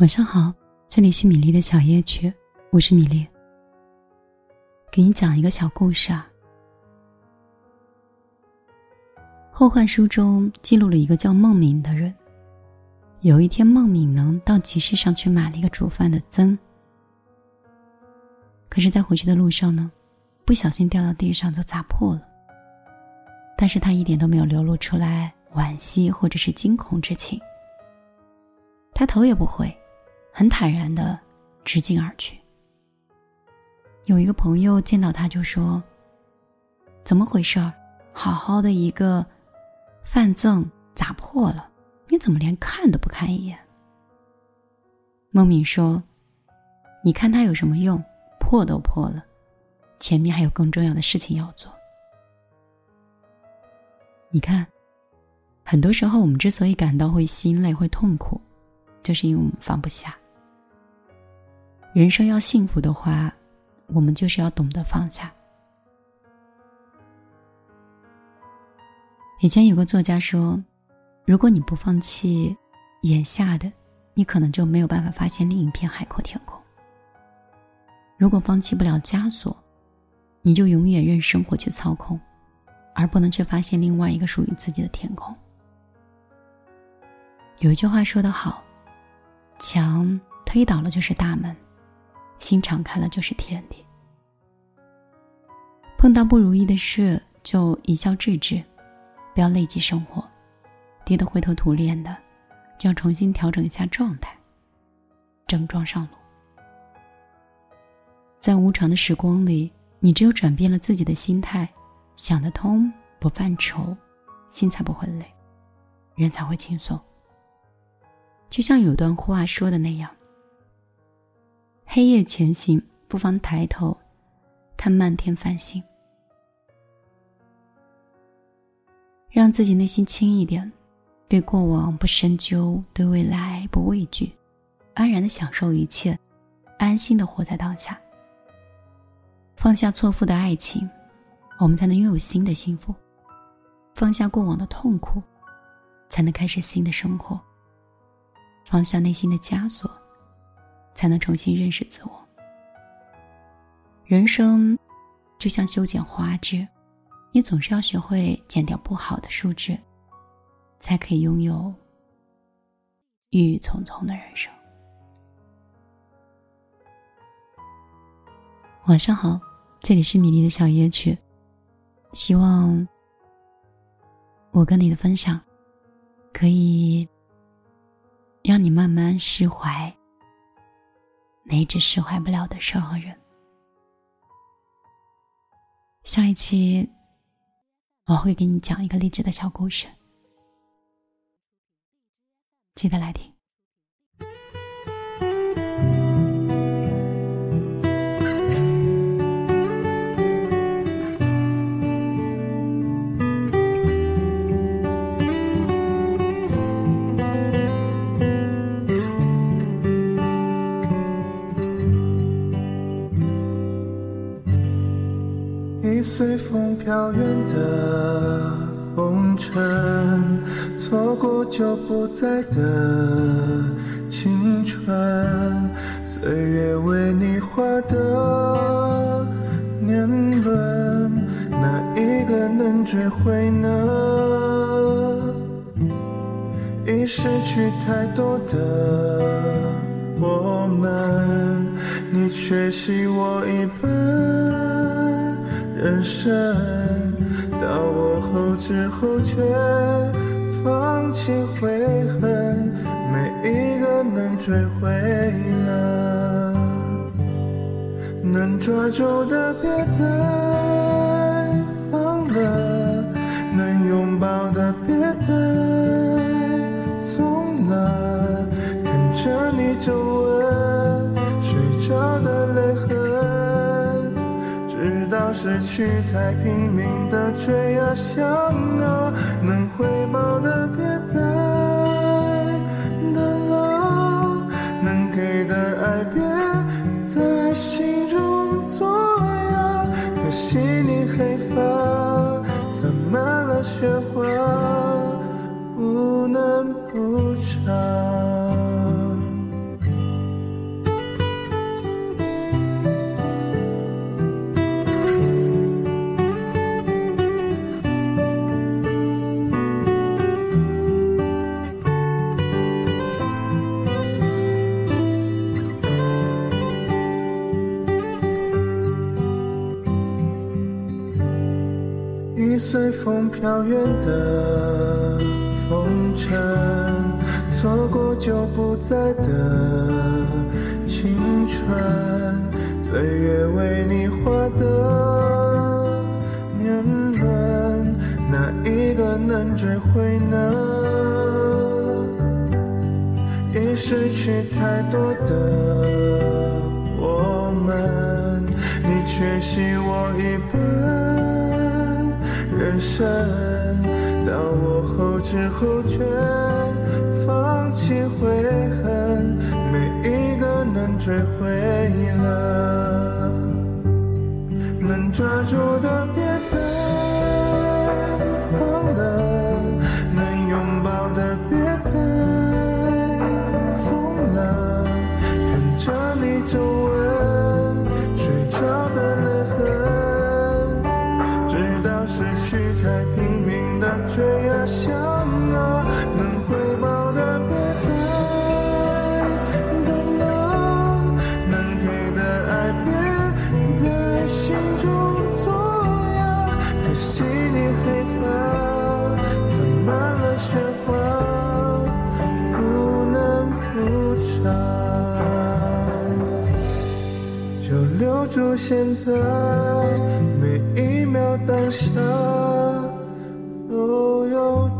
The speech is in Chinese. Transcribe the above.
晚上好，这里是米粒的小夜曲，我是米粒。给你讲一个小故事啊。《后汉书》中记录了一个叫孟敏的人。有一天，孟敏呢到集市上去买了一个煮饭的甑，可是，在回去的路上呢，不小心掉到地上就砸破了。但是他一点都没有流露出来惋惜或者是惊恐之情，他头也不回。很坦然的直径而去。有一个朋友见到他就说：“怎么回事儿？好好的一个饭赠砸破了，你怎么连看都不看一眼？”孟敏说：“你看它有什么用？破都破了，前面还有更重要的事情要做。你看，很多时候我们之所以感到会心累、会痛苦，就是因为我们放不下。”人生要幸福的话，我们就是要懂得放下。以前有个作家说：“如果你不放弃眼下的，你可能就没有办法发现另一片海阔天空。如果放弃不了枷锁，你就永远任生活去操控，而不能去发现另外一个属于自己的天空。”有一句话说得好：“墙推倒了就是大门。”心敞开了就是天地。碰到不如意的事就一笑置之，不要累积生活，跌得灰头土脸的，就要重新调整一下状态，整装上路。在无常的时光里，你只有转变了自己的心态，想得通，不犯愁，心才不会累，人才会轻松。就像有段话说的那样。黑夜前行，不妨抬头看漫天繁星，让自己内心轻一点，对过往不深究，对未来不畏惧，安然的享受一切，安心的活在当下。放下错付的爱情，我们才能拥有新的幸福；放下过往的痛苦，才能开始新的生活；放下内心的枷锁。才能重新认识自我。人生就像修剪花枝，你总是要学会剪掉不好的树枝，才可以拥有郁郁葱葱的人生。晚上好，这里是米粒的小夜曲，希望我跟你的分享可以让你慢慢释怀。那一直释怀不了的事和人。下一期我会给你讲一个励志的小故事，记得来听。远的红尘，错过就不再的青春，岁月为你画的年轮，哪一个能追回呢？已失去太多的我们，你却惜我一半。人生到我后知后，觉放弃悔恨，没一个能追回了。能抓住的别走直到失去才拼命的追啊想啊，能回报的别再等了，能给的爱别再心风飘远的风尘，错过就不再的青春，岁月为你画的年轮，哪一个能追回呢？已失去太多的我们，你缺席我一半人生，到我后知后觉，放弃悔恨，没一个能追回了，能抓住的别再出现在每一秒当下都有